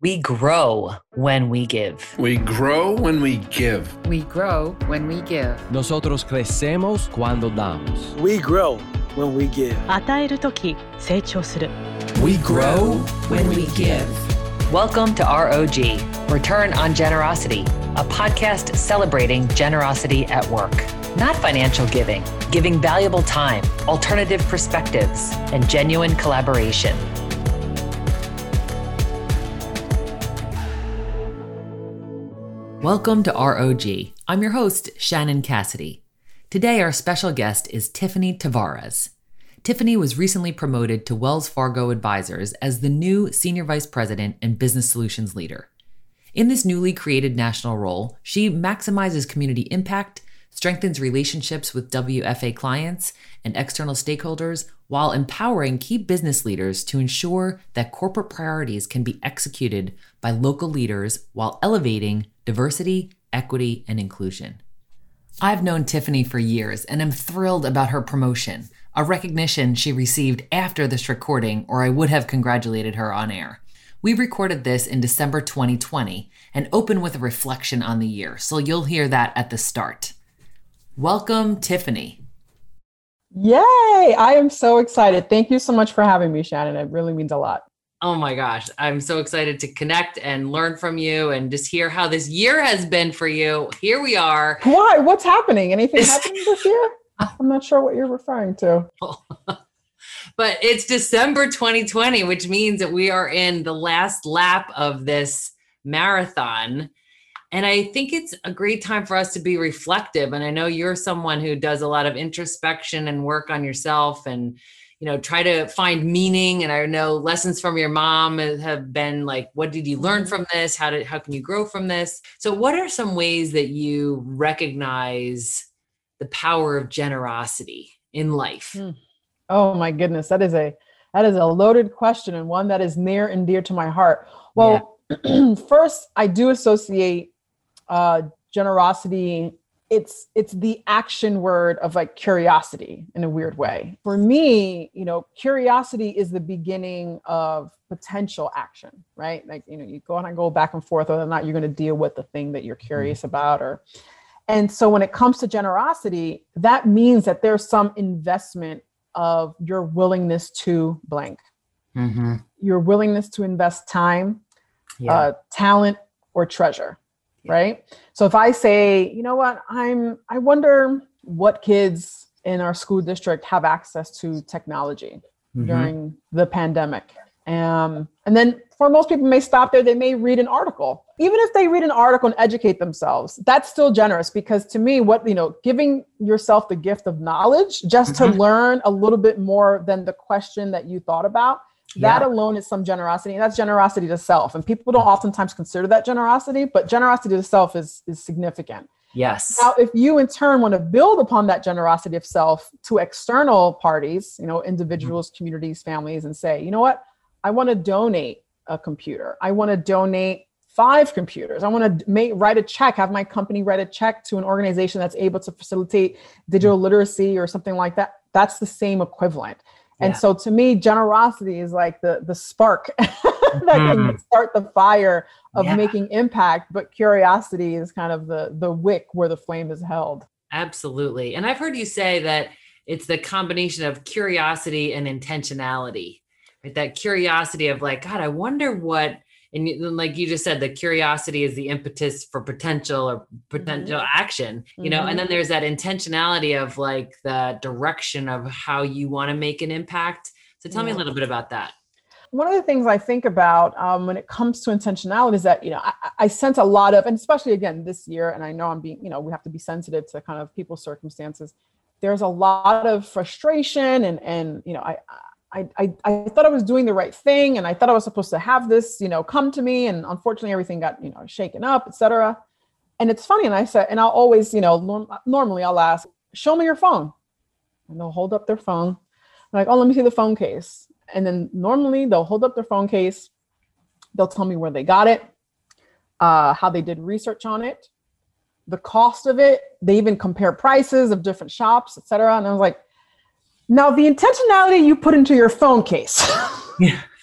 We grow when we give. We grow when we give. We grow when we give. Nosotros crecemos cuando damos. We grow when we give. 与えるとき成長する We grow when we give. Welcome to ROG, Return on Generosity, a podcast celebrating generosity at work. Not financial giving, giving valuable time, alternative perspectives, and genuine collaboration. Welcome to ROG. I'm your host, Shannon Cassidy. Today, our special guest is Tiffany Tavares. Tiffany was recently promoted to Wells Fargo Advisors as the new Senior Vice President and Business Solutions Leader. In this newly created national role, she maximizes community impact, strengthens relationships with WFA clients and external stakeholders, while empowering key business leaders to ensure that corporate priorities can be executed by local leaders while elevating diversity, equity, and inclusion. I've known Tiffany for years and am thrilled about her promotion, a recognition she received after this recording, or I would have congratulated her on air. We recorded this in December 2020 and open with a reflection on the year, so you'll hear that at the start. Welcome, Tiffany. Yay! I am so excited. Thank you so much for having me, Shannon. It really means a lot. Oh my gosh, I'm so excited to connect and learn from you and just hear how this year has been for you. Here we are. Why? What's happening? Anything happening this year? I'm not sure what you're referring to. but it's December 2020, which means that we are in the last lap of this marathon. And I think it's a great time for us to be reflective. And I know you're someone who does a lot of introspection and work on yourself and, you know, try to find meaning. And I know lessons from your mom have been like, what did you learn from this? How did, how can you grow from this? So what are some ways that you recognize the power of generosity in life? Hmm. Oh my goodness. That is a, that is a loaded question and one that is near and dear to my heart. Well, yeah. first I do associate uh, generosity it's it's the action word of like curiosity in a weird way. For me you know curiosity is the beginning of potential action right? Like you know you go on and go back and forth whether or not you're going to deal with the thing that you're curious about or and so when it comes to generosity that means that there's some investment of your willingness to blank. Mm-hmm. your willingness to invest time yeah. uh, talent or treasure right? So if i say you know what? I'm i wonder what kids in our school district have access to technology mm-hmm. during the pandemic. Um, and then for most people may stop there. They may read an article. Even if they read an article and educate themselves that's still generous because to me what you know giving yourself the gift of knowledge just mm-hmm. to learn a little bit more than the question that you thought about that yeah. alone is some generosity and that's generosity to self and people don't oftentimes consider that generosity but generosity to self is is significant. Yes. Now if you in turn want to build upon that generosity of self to external parties you know individuals mm-hmm. communities families and say you know what? I want to donate a computer. I want to donate five computers. I want to make write a check have my company write a check to an organization that's able to facilitate digital mm-hmm. literacy or something like that. That's the same equivalent and yeah. so to me, generosity is like the the spark that mm. can mm-hmm. start the fire of yeah. making impact, but curiosity is kind of the the wick where the flame is held. Absolutely. And I've heard you say that it's the combination of curiosity and intentionality. Right? That curiosity of like, God, I wonder what and like you just said the curiosity is the impetus for potential or potential mm-hmm. action you know mm-hmm. and then there's that intentionality of like the direction of how you want to make an impact so tell yeah. me a little bit about that one of the things I think about um, when it comes to intentionality is that you know I, I, sense a lot of, and especially again this year, and I know I'm being you know we have to be sensitive to kind of people's circumstances. There's a lot of frustration, and and you know I I, I, I thought I was doing the right thing and I thought I was supposed to have this, you know, come to me. And unfortunately everything got, you know, shaken up, etc. And it's funny. And I said, and I'll always, you know, norm- normally I'll ask, show me your phone. And they'll hold up their phone. I'm like, oh, let me see the phone case. And then normally they'll hold up their phone case. They'll tell me where they got it, uh, how they did research on it, the cost of it. They even compare prices of different shops, etc. And I was like, now, the intentionality you put into your phone case. yeah.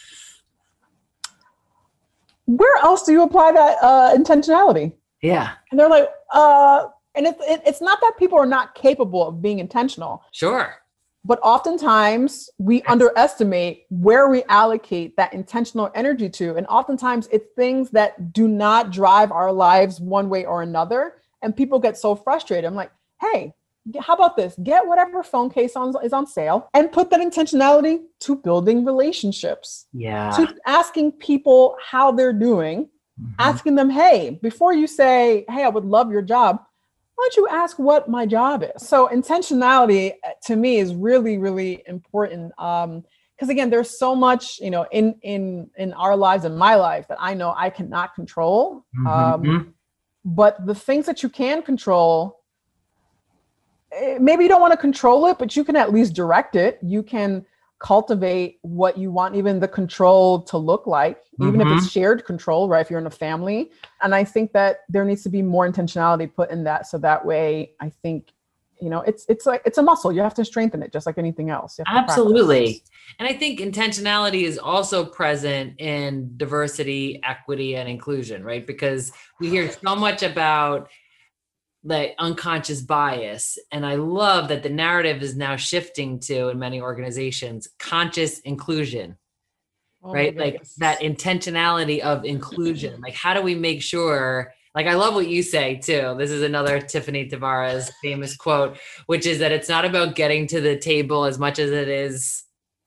where else do you apply that uh, intentionality? Yeah. And they're like, uh, and it's it, it's not that people are not capable of being intentional. Sure. But oftentimes we underestimate where we allocate that intentional energy to. And oftentimes it's things that do not drive our lives one way or another. And people get so frustrated. I'm like, hey, how about this? Get whatever phone case on, is on sale and put that intentionality to building relationships, Yeah. to asking people how they're doing, Mhm. asking them, hey, before you say, hey, I would love your job, why don't you ask what my job is? So intentionality uh, to me is really, really important. Um, because again, there's so much, you know, in in in our lives and my life that I know I cannot control. Um, Mhm. but the things that you can control, Eh, maybe you don't want to control it, but you can at least direct it. You can cultivate what you want even the control to look like even if it's mm-hmm. shared control right if you're in a family and i think that there needs to be more intentionality put in that so that way i think you know it's it's like it's a muscle you have to strengthen it just like anything else. Absolutely. And I think intentionality is also present in diversity, equity, and inclusion, right? Because we hear so much about like unconscious bias. And I love that the narrative is now shifting to in many organizations conscious inclusion, Oh right? Like that intentionality of inclusion. Like, how do we make sure? Like, I love what you say too. This is another Tiffany Tavares famous quote, which is that it's not about getting to the table as much as it is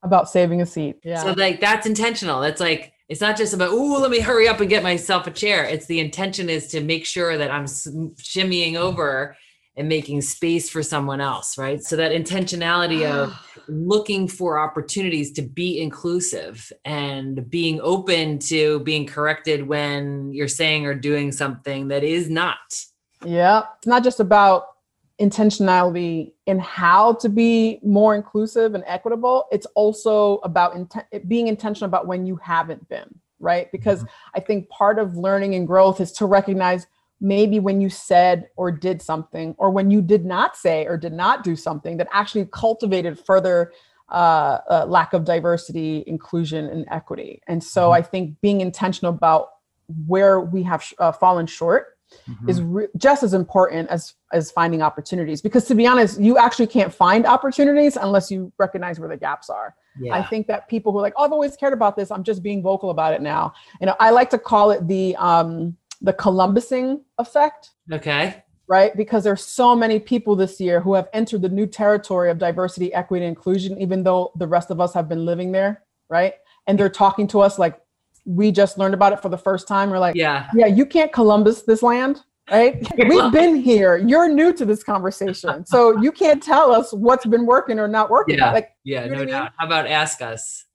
about saving a seat yeah so like that's intentional. That's like it's not just about oh let me hurry up and get myself a chair. It's the intention is to make sure that I'm shimmying over and making space for someone else, right? So that intentionality of ah. looking for opportunities to be inclusive and being open to being corrected when you're saying or doing something that is not. Yeah, it's not just about intentionality in how to be more inclusive and equitable. It's also about inten- being intentional about when you haven't been, right? Because I think part of learning and growth is to recognize maybe when you said or did something, or when you did not say or did not do something that actually cultivated further uh, uh, lack of diversity, inclusion, and equity. And so I think being intentional about where we have sh- uh, fallen short is re- just as important as as finding opportunities. Because to be honest you actually can't find opportunities unless you recognize where the gaps are. Yeah. i think that people who are like oh i've always cared about this i'm just being vocal about it now. You know i like to call it the um the columbusing effect. Okay. right? Because there's so many people this year who have entered the new territory of diversity equity and inclusion even though the rest of us have been living there. Right? And they're talking to us like we just learned about it for the first time we're like Yeah. yeah, you can't Columbus this land, right? We've been here. You're new to this conversation. So you can't tell us what's been working or not working. Yeah. Like Yeah. You know No what I mean? doubt. How about ask us?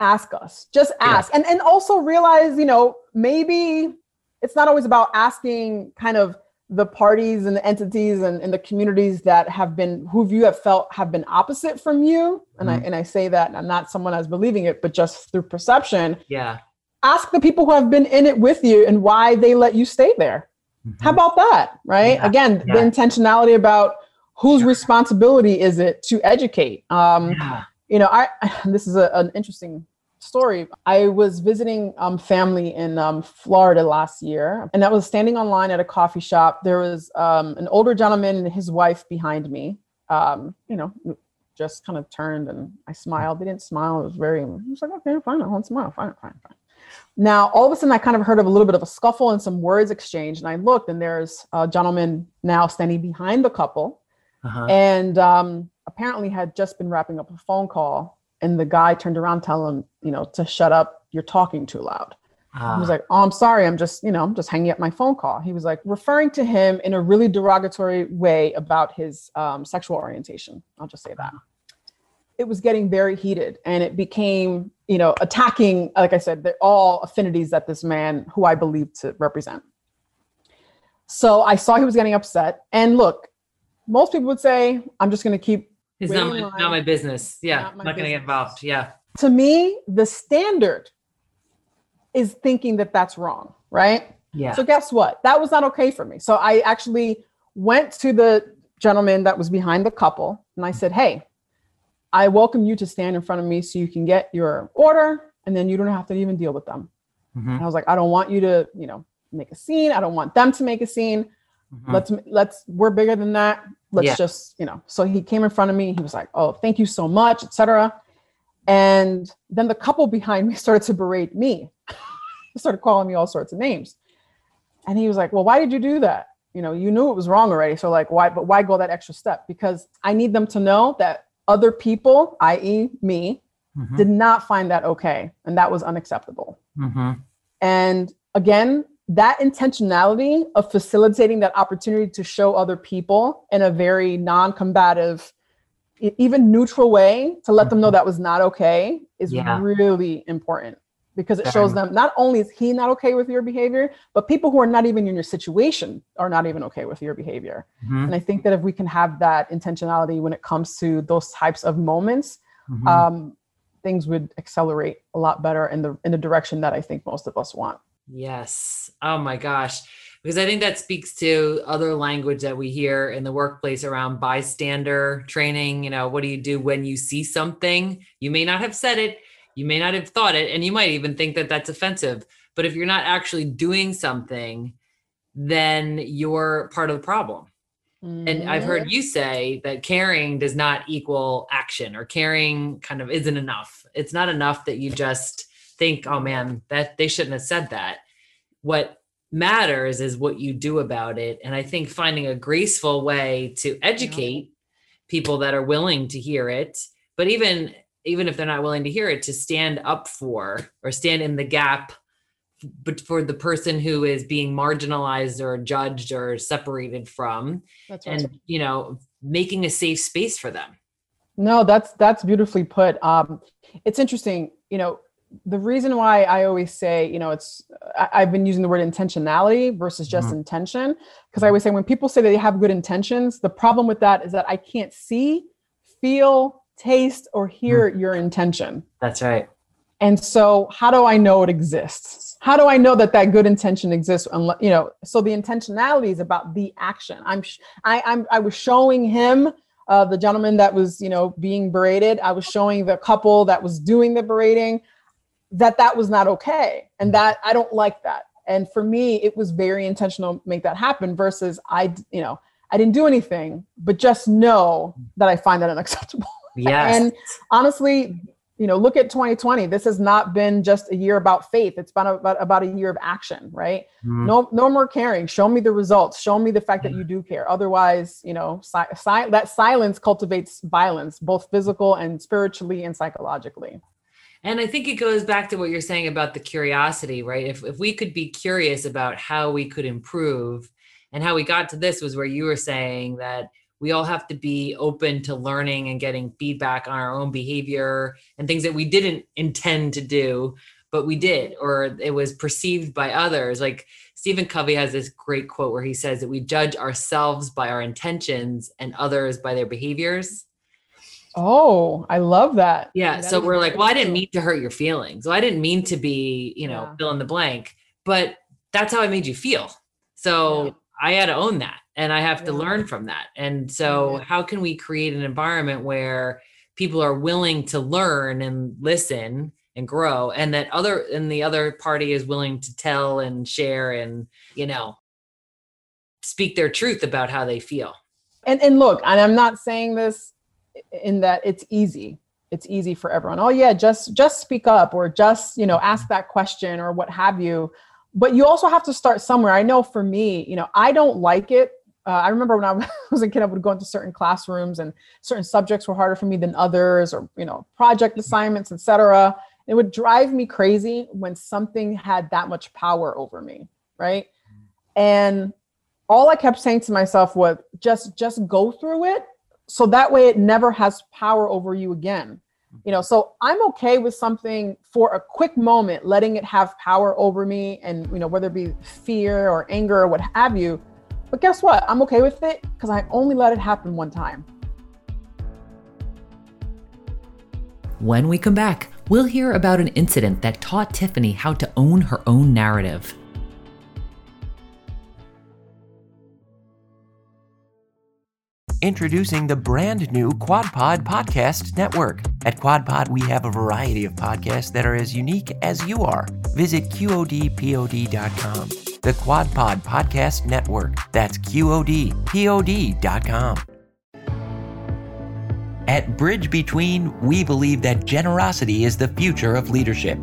ask us. Just Yeah. ask. And and also realize, you know, maybe it's not always about asking kind of the parties and the entities and, and the communities that have been who you have felt have been opposite from you. And I and I say that I'm not someone as believing it, but just through perception. Yeah. Ask the people who have been in it with you and why they let you stay there. How about that? Right. Yeah, Again, the intentionality about whose responsibility is it to educate. Um, Yeah. you know, I this is a, an interesting story. I was visiting um, family in um, Florida last year, and I was standing online at a coffee shop. There was um, an older gentleman and his wife behind me. Um, you know, just kind of turned and I smiled. They didn't smile. It was very. I was like, okay, fine, I won't smile. Fine, fine, fine. Now, all of a sudden, I kind of heard of a little bit of a scuffle and some words exchanged, and I looked, and there's a gentleman now standing behind the couple Uh-huh. and um, apparently had just been wrapping up a phone call and the guy turned around telling him you know to shut up you're talking too loud. Ah. he was like oh i'm sorry i'm just you know i'm just hanging up my phone call. He was like referring to him in a really derogatory way about his um, sexual orientation. I'll just say that. It was getting very heated and it became you know attacking like i said they're all affinities that this man who i believe to represent. So i saw he was getting upset and look most people would say i'm just going to keep It's not my, line. not my business. Yeah. Not I'm not going to get involved. Yeah. to me the standard is thinking that that's wrong right Yeah. so guess what that was not okay for me so i actually went to the gentleman that was behind the couple and i said hey i welcome you to stand in front of me so you can get your order and then you don't have to even deal with them Mm-hmm. And I was like, I don't want you to, you know, make a scene. I don't want them to make a scene. Mm-hmm. Let's let's we're bigger than that. Let's yeah. just, you know. So he came in front of me. He was like, "Oh, thank you so much," etc. And then the couple behind me started to berate me. started calling me all sorts of names. And he was like, "Well, why did you do that? You know, you knew it was wrong already. So like, why? But why go that extra step? Because I need them to know that other people, i.e., me, mm-hmm. did not find that okay, and that was unacceptable. Mm-hmm. And again, that intentionality of facilitating that opportunity to show other people in a very non-combative even neutral way to let them know mm-hmm. that was not okay is yeah. really important because it shows them not only is he not okay with your behavior but people who are not even in your situation are not even okay with your behavior mm-hmm. and i think that if we can have that intentionality when it comes to those types of moments mm-hmm. um, things would accelerate a lot better in the in the direction that i think most of us want Yes. Oh my gosh. Because I think that speaks to other language that we hear in the workplace around bystander training. You know, what do you do when you see something? You may not have said it, you may not have thought it, and you might even think that that's offensive. But if you're not actually doing something, then you're part of the problem. Mm-hmm. And I've heard mm-hmm. you say that caring does not equal action or caring kind of isn't enough. It's not enough that you just think, oh man, that they shouldn't have said that. What matters is what you do about it. And I think finding a graceful way to educate people that are willing to hear it, but even even if they're not willing to hear it, to stand up for or stand in the gap but for the person who is being marginalized or judged or separated from right. and you know making a safe space for them no that's that's beautifully put um it's interesting you know the reason why I always say, you know, it's I, have been using the word intentionality versus just mm-hmm. intention because I always say when people say that they have good intentions, the problem with that is that I can't see, feel, taste, or hear mm-hmm. your intention. That's right. And so, how do I know it exists? How do I know that that good intention exists? Unless, you know, so the intentionality is about the action. I'm, I, I'm, I was showing him uh, the gentleman that was, you know, being berated. I was showing the couple that was doing the berating that that was not okay. And mm. that i don't like that. And for me it was very intentional to make that happen versus i you know i didn't do anything but just know that i find that unacceptable. Yes. and honestly you know look at 2020 this has not been just a year about faith. It's been about, about a year of action right? Mm. no no more caring. Show me the results. Show me the fact that you do care. Otherwise you know si- si- that silence cultivates violence both physical and spiritually and psychologically and I think it goes back to what you're saying about the curiosity, right? If, if we could be curious about how we could improve and how we got to this was where you were saying that we all have to be open to learning and getting feedback on our own behavior and things that we didn't intend to do, but we did, or it was perceived by others. Like Stephen Covey has this great quote where he says that we judge ourselves by our intentions and others by their behaviors. Oh, I love that. Yeah. That so we're like, well, I didn't mean to hurt your feelings. So I didn't mean to be, you know, yeah. fill in the blank, but that's how I made you feel. So yeah. I had to own that and I have yeah. to learn from that. And so, how can we create an environment where people are willing to learn and listen and grow and that other and the other party is willing to tell and share and, you know, speak their truth about how they feel. And and look, and I'm not saying this in that it's easy. It's easy for everyone. Oh yeah just just speak up or just you know ask that question or what have you. But you also have to start somewhere. I know for me you know i don't like it. Uh, i remember when i was a kid i would go into certain classrooms and certain subjects were harder for me than others or you know project assignments etc it would drive me crazy when something had that much power over me right? And all i kept saying to myself was just just go through it so that way it never has power over you again. You know so i'm okay with something for a quick moment letting it have power over me and you know whether it be fear or anger or what have you. But guess what? I'm okay with it because i only let it happen one time. When we come back we'll hear about an incident that taught tiffany how to own her own narrative Introducing the brand new QuadPod Podcast Network. At QuadPod, we have a variety of podcasts that are as unique as you are. Visit QODPOD.com. The QuadPod Podcast Network. That's QODPOD.com. At Bridge Between, we believe that generosity is the future of leadership.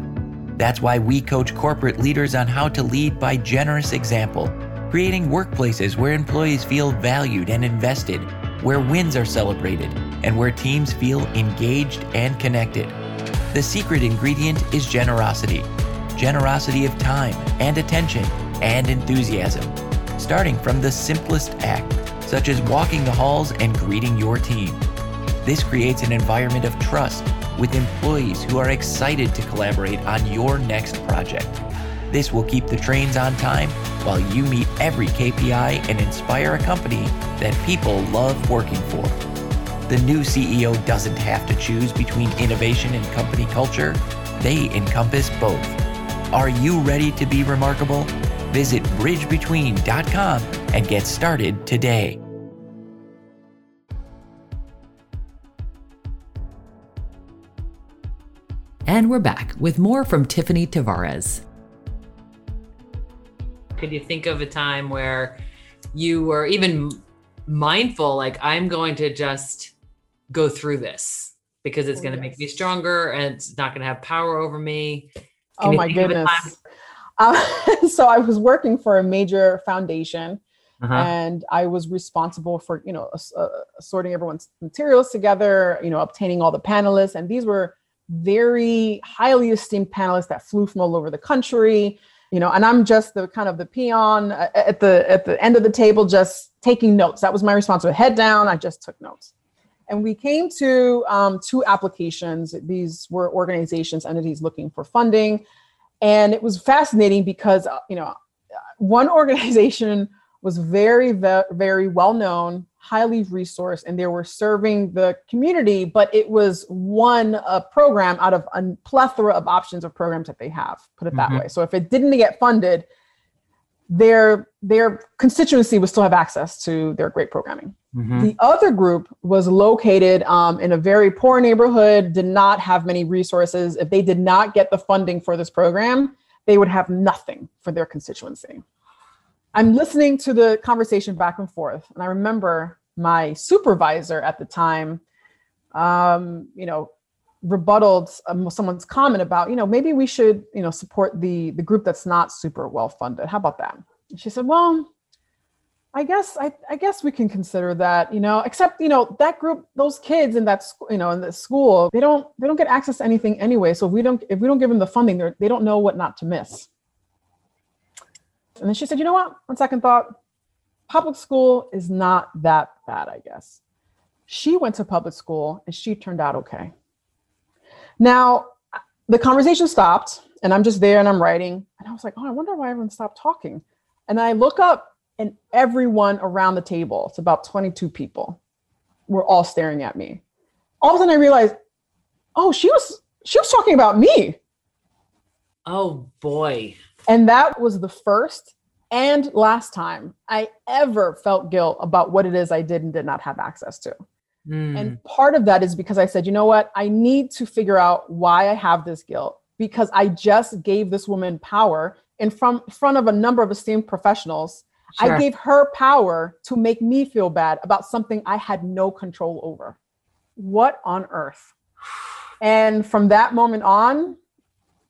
That's why we coach corporate leaders on how to lead by generous example, creating workplaces where employees feel valued and invested, where wins are celebrated, and where teams feel engaged and connected. The secret ingredient is generosity generosity of time and attention and enthusiasm, starting from the simplest act, such as walking the halls and greeting your team. This creates an environment of trust with employees who are excited to collaborate on your next project. This will keep the trains on time while you meet every KPI and inspire a company that people love working for. The new CEO doesn't have to choose between innovation and company culture, they encompass both. Are you ready to be remarkable? Visit bridgebetween.com and get started today. And we're back with more from Tiffany Tavares. Could you think of a time where you were even mindful, like, I'm going to just go through this because it's oh, going to yes. make me stronger and it's not going to have power over me? Can oh, my goodness. Uh, so I was working for a major foundation. Uh-huh. and I was responsible for you know uh, sorting everyone's materials together, you know, obtaining all the panelists, and these were very highly esteemed panelists that flew from all over the country you know and i'm just the kind of the peon uh, at the at the end of the table just taking notes. That was my response. responsibility head down i just took notes. And we came to um, two applications. These were organizations entities looking for funding. And it was fascinating because uh, you know one organization was very very well known highly resourced and they were serving the community, but it was one uh, program out of a plethora of options of programs that they have, put it that mm-hmm. way. So if it didn't get funded, their their constituency would still have access to their great programming. Mm-hmm. The other group was located um, in a very poor neighborhood, did not have many resources. If they did not get the funding for this program, they would have nothing for their constituency. I'm listening to the conversation back and forth, and I remember my supervisor at the time, um, you know, rebutted um, someone's comment about, you know, maybe we should, you know, support the the group that's not super well funded. How about that? And she said, well, I guess I, I guess we can consider that, you know, except, you know, that group, those kids in that school, you know, in the school, they don't they don't get access to anything anyway. So if we don't if we don't give them the funding, they they don't know what not to miss. And then she said, you know what? On second thought, public school is not that bad, I guess. She went to public school and she turned out okay. Now, the conversation stopped and I'm just there and I'm writing. And I was like, oh, I wonder why everyone stopped talking. And I look up and everyone around the table, it's about 22 people, were all staring at me. All of a sudden I realized, oh, she was she was talking about me. Oh boy. And that was the first and last time I ever felt guilt about what it is I did and did not have access to. Mm. And part of that is because I said, you know what? I need to figure out why I have this guilt because I just gave this woman power in front, front of a number of esteemed professionals. Sure. I gave her power to make me feel bad about something I had no control over. What on earth? And from that moment on,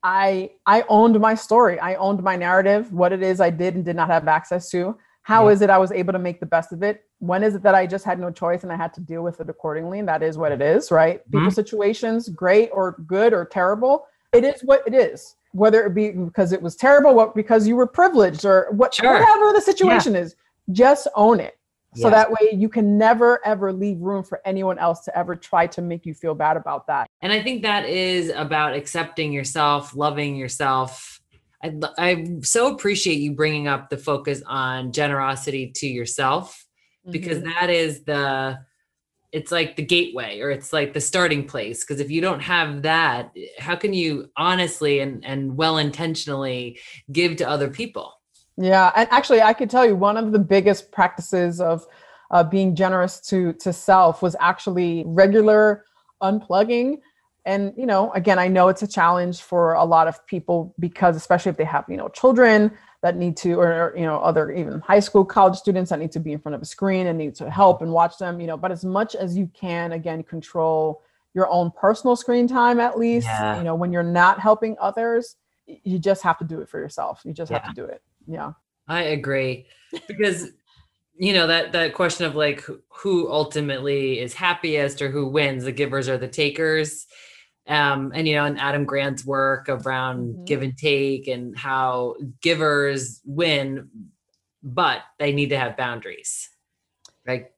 I I owned my story. I owned my narrative, what it is I did and did not have access to. How yeah. is it I was able to make the best of it? When is it that I just had no choice and I had to deal with it accordingly? And that is what it is, right? Mm-hmm. People situations, great or good or terrible, it is what it is. Whether it be because it was terrible, what because you were privileged or what sure. whatever the situation yeah. is, just own it. So that way you can never ever leave room for anyone else to ever try to make you feel bad about that. And I think that is about accepting yourself, loving yourself. I, I so appreciate you bringing up the focus on generosity to yourself because mm-hmm. that is the it's like the gateway or it's like the starting place because if you don't have that how can you honestly and and well intentionally give to other people yeah, and actually, I could tell you one of the biggest practices of uh, being generous to to self was actually regular unplugging and you know again i know it's a challenge for a lot of people because especially if they have you know children that need to or you know other even high school college students that need to be in front of a screen and need to help and watch them you know but as much as you can again control your own personal screen time at least yeah. you know when you're not helping others you just have to do it for yourself you just yeah. have to do it yeah i agree because you know that that question of like who ultimately is happiest or who wins the givers or the takers um, and you know, in Adam Grant's work around mm-hmm. give and take and how givers win, but they need to have boundaries. Like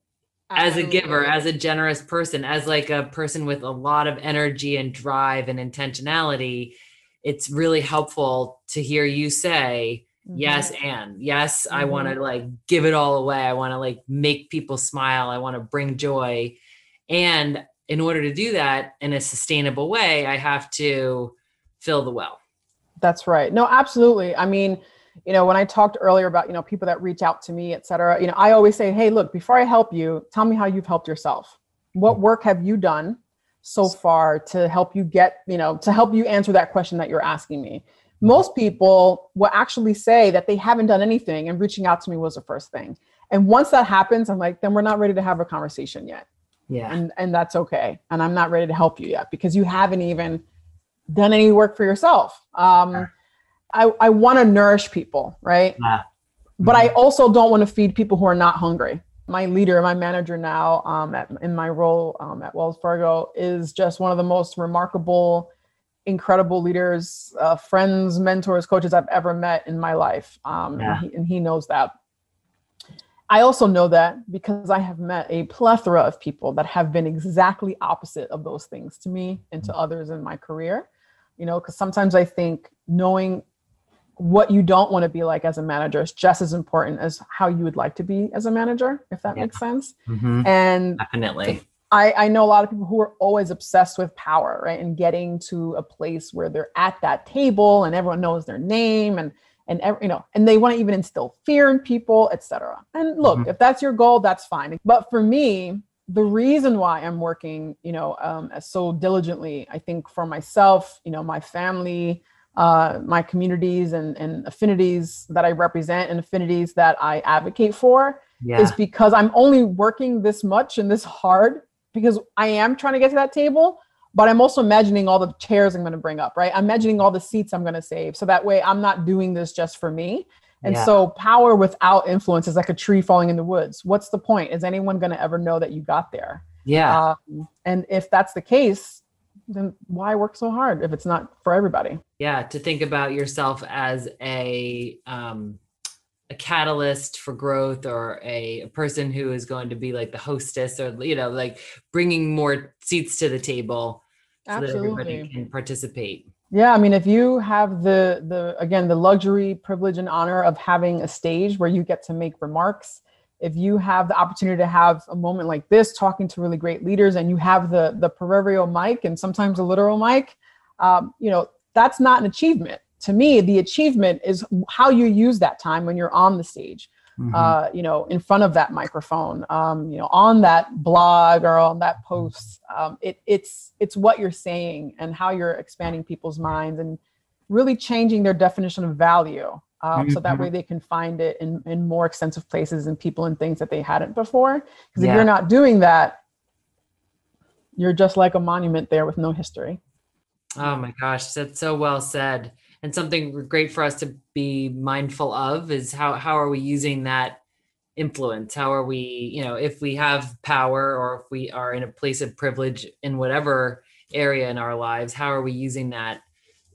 as a giver, as a generous person, as like a person with a lot of energy and drive and intentionality, it's really helpful to hear you say, mm-hmm. yes, and yes, mm-hmm. I want to like give it all away. I want to like make people smile. I want to bring joy. And in order to do that in a sustainable way, I have to fill the well. That's right. No, absolutely. I mean, you know, when I talked earlier about, you know, people that reach out to me, et cetera, you know, I always say, hey, look, before I help you, tell me how you've helped yourself. What work have you done so far to help you get, you know, to help you answer that question that you're asking me? Most people will actually say that they haven't done anything and reaching out to me was the first thing. And once that happens, I'm like, then we're not ready to have a conversation yet yeah. And and that's okay. And I'm not ready to help you yet because you haven't even done any work for yourself. Um I, I want to nourish people, right? Yeah. But I mm-hmm. also don't want to feed people who are not hungry. My leader, my manager now, um, at, in my role um, at Wells Fargo, is just one of the most remarkable, incredible leaders, uh, friends, mentors, coaches I've ever met in my life. Um, yeah. and, he, and he knows that. I also know that because I have met a plethora of people that have been exactly opposite of those things to me and to others in my career. You know, because sometimes I think knowing what you don't want to be like as a manager is just as important as how you would like to be as a manager, if that yeah. makes sense. Mm-hmm. And definitely. I, I know a lot of people who are always obsessed with power, right? And getting to a place where they're at that table and everyone knows their name and and you know and they want to even instill fear in people etc and look mm-hmm. if that's your goal that's fine but for me the reason why i'm working you know um, so diligently i think for myself you know my family uh, my communities and, and affinities that i represent and affinities that i advocate for yeah. is because i'm only working this much and this hard because i am trying to get to that table but I'm also imagining all the chairs I'm going to bring up, right? I'm imagining all the seats I'm going to save. So that way I'm not doing this just for me. And yeah. so power without influence is like a tree falling in the woods. What's the point? Is anyone going to ever know that you got there? Yeah. Um, and if that's the case, then why work so hard if it's not for everybody? Yeah. To think about yourself as a, um, a catalyst for growth or a, a, person who is going to be like the hostess or you know like bringing more seats to the table so that everybody can participate. Yeah, I mean, if you have the the again the luxury, privilege, and honor of having a stage where you get to make remarks, if you have the opportunity to have a moment like this, talking to really great leaders, and you have the the proverbial mic and sometimes a literal mic, um, you know, that's not an achievement. To me, the achievement is how you use that time when you're on the stage mm-hmm. uh, you know, in front of that microphone, um, you know, on that blog or on that post. Um, it, it's it's what you're saying and how you're expanding people's minds and really changing their definition of value. Um, mm-hmm. So that mm-hmm. way they can find it in, in more extensive places and people and things that they hadn't before. Because yeah. if you're not doing that, you're just like a monument there with no history. Oh my gosh, that's so well said and something great for us to be mindful of is how how are we using that influence how are we you know if we have power or if we are in a place of privilege in whatever area in our lives how are we using that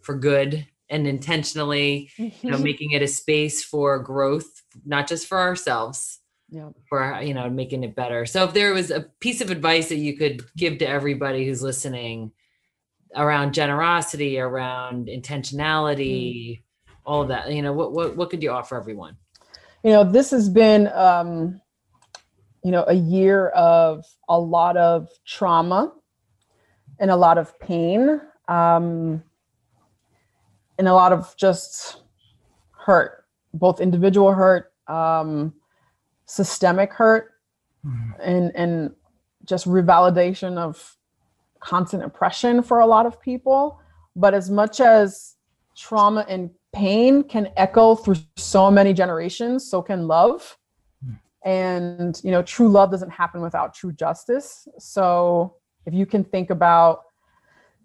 for good and intentionally you know making it a space for growth not just for ourselves yeah. for you know making it better so if there was a piece of advice that you could give to everybody who's listening around generosity, around intentionality, mm. all of that. You know, what what what could you offer everyone? You know, this has been um, you know, a year of a lot of trauma and a lot of pain. Um, and a lot of just hurt, both individual hurt, um, systemic hurt, and and just revalidation of constant oppression for a lot of people. But as much as trauma and pain can echo through so many generations, so can love. Hmm. And you know, true love doesn't happen without true justice. So if you can think about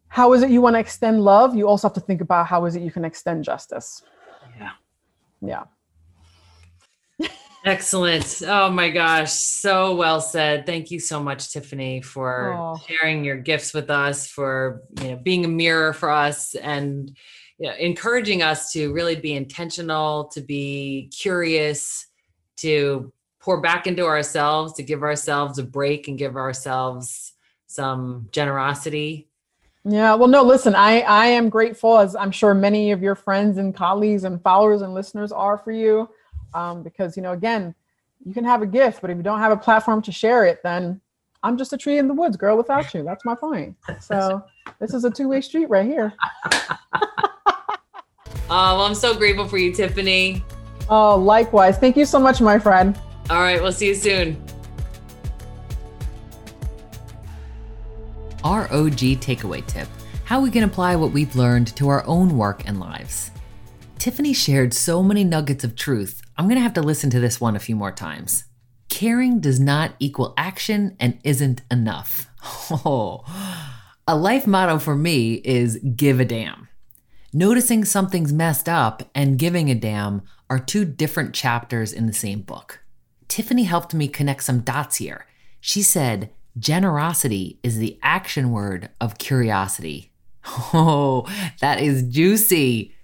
how is it you want to extend love, you also have to think about how is it you can extend justice. Yeah. Yeah. Excellent. Oh my gosh. So well said. Thank you so much, Tiffany, for Oh. sharing your gifts with us, for you know, being a mirror for us and you know, encouraging us to really be intentional, to be curious, to pour back into ourselves, to give ourselves a break and give ourselves some generosity. Yeah, well, no, listen, I, I am grateful, as I'm sure many of your friends and colleagues and followers and listeners are for you. Um, because, you know, again, you can have a gift, but if you don't have a platform to share it, then I'm just a tree in the woods, girl, without you. That's my point. So this is a two way street right here. Oh, well, I'm so grateful for you, Tiffany. Oh, likewise. Thank you so much, my friend. All right, we'll see you soon. ROG takeaway tip how we can apply what we've learned to our own work and lives. Tiffany shared so many nuggets of truth, I'm gonna have to listen to this one a few more times. Caring does not equal action and isn't enough. Oh, a life motto for me is give a damn. Noticing something's messed up and giving a damn are two different chapters in the same book. Tiffany helped me connect some dots here. She said, generosity is the action word of curiosity. Oh, that is juicy.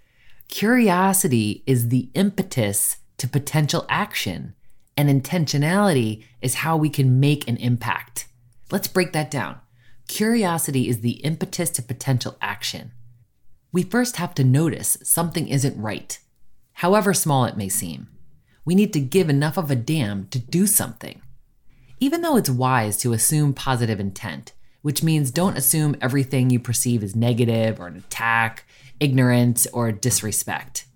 Curiosity is the impetus to potential action, and intentionality is how we can make an impact. Let's break that down. Curiosity is the impetus to potential action. We first have to notice something isn't right, however small it may seem. We need to give enough of a damn to do something. Even though it's wise to assume positive intent, which means don't assume everything you perceive as negative or an attack, ignorance, or disrespect.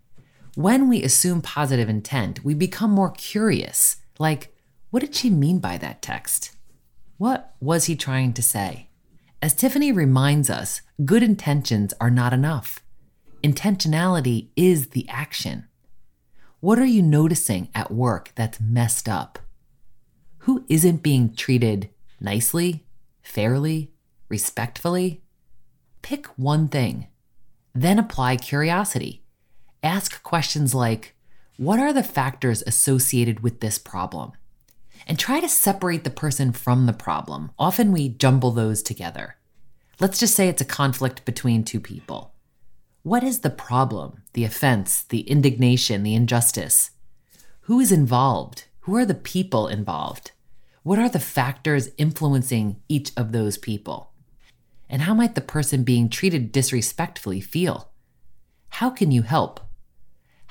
When we assume positive intent, we become more curious like, what did she mean by that text? What was he trying to say? As Tiffany reminds us, good intentions are not enough. Intentionality is the action. What are you noticing at work that's messed up? Who isn't being treated nicely, fairly, respectfully? Pick one thing, then apply curiosity. Ask questions like What are the factors associated with this problem? And try to separate the person from the problem. Often we jumble those together. Let's just say it's a conflict between two people. What is the problem, the offense, the indignation, the injustice? Who is involved? Who are the people involved? What are the factors influencing each of those people? And how might the person being treated disrespectfully feel? How can you help?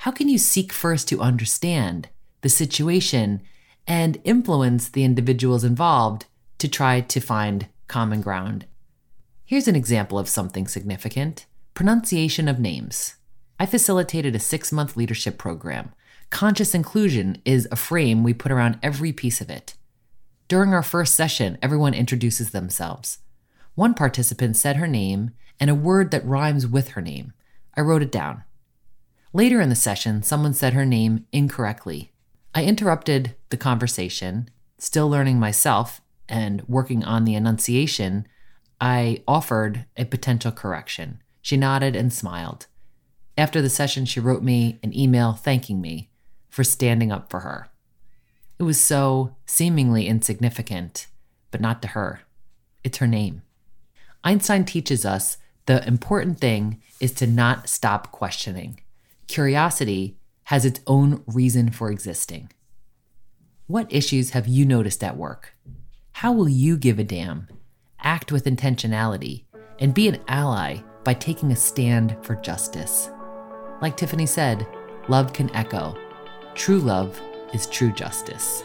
How can you seek first to understand the situation and influence the individuals involved to try to find common ground? Here's an example of something significant pronunciation of names. I facilitated a six month leadership program. Conscious inclusion is a frame we put around every piece of it. During our first session, everyone introduces themselves. One participant said her name and a word that rhymes with her name. I wrote it down. Later in the session, someone said her name incorrectly. I interrupted the conversation, still learning myself and working on the enunciation. I offered a potential correction. She nodded and smiled. After the session, she wrote me an email thanking me for standing up for her. It was so seemingly insignificant, but not to her. It's her name. Einstein teaches us the important thing is to not stop questioning. Curiosity has its own reason for existing. What issues have you noticed at work? How will you give a damn, act with intentionality, and be an ally by taking a stand for justice? Like Tiffany said, love can echo. True love is true justice.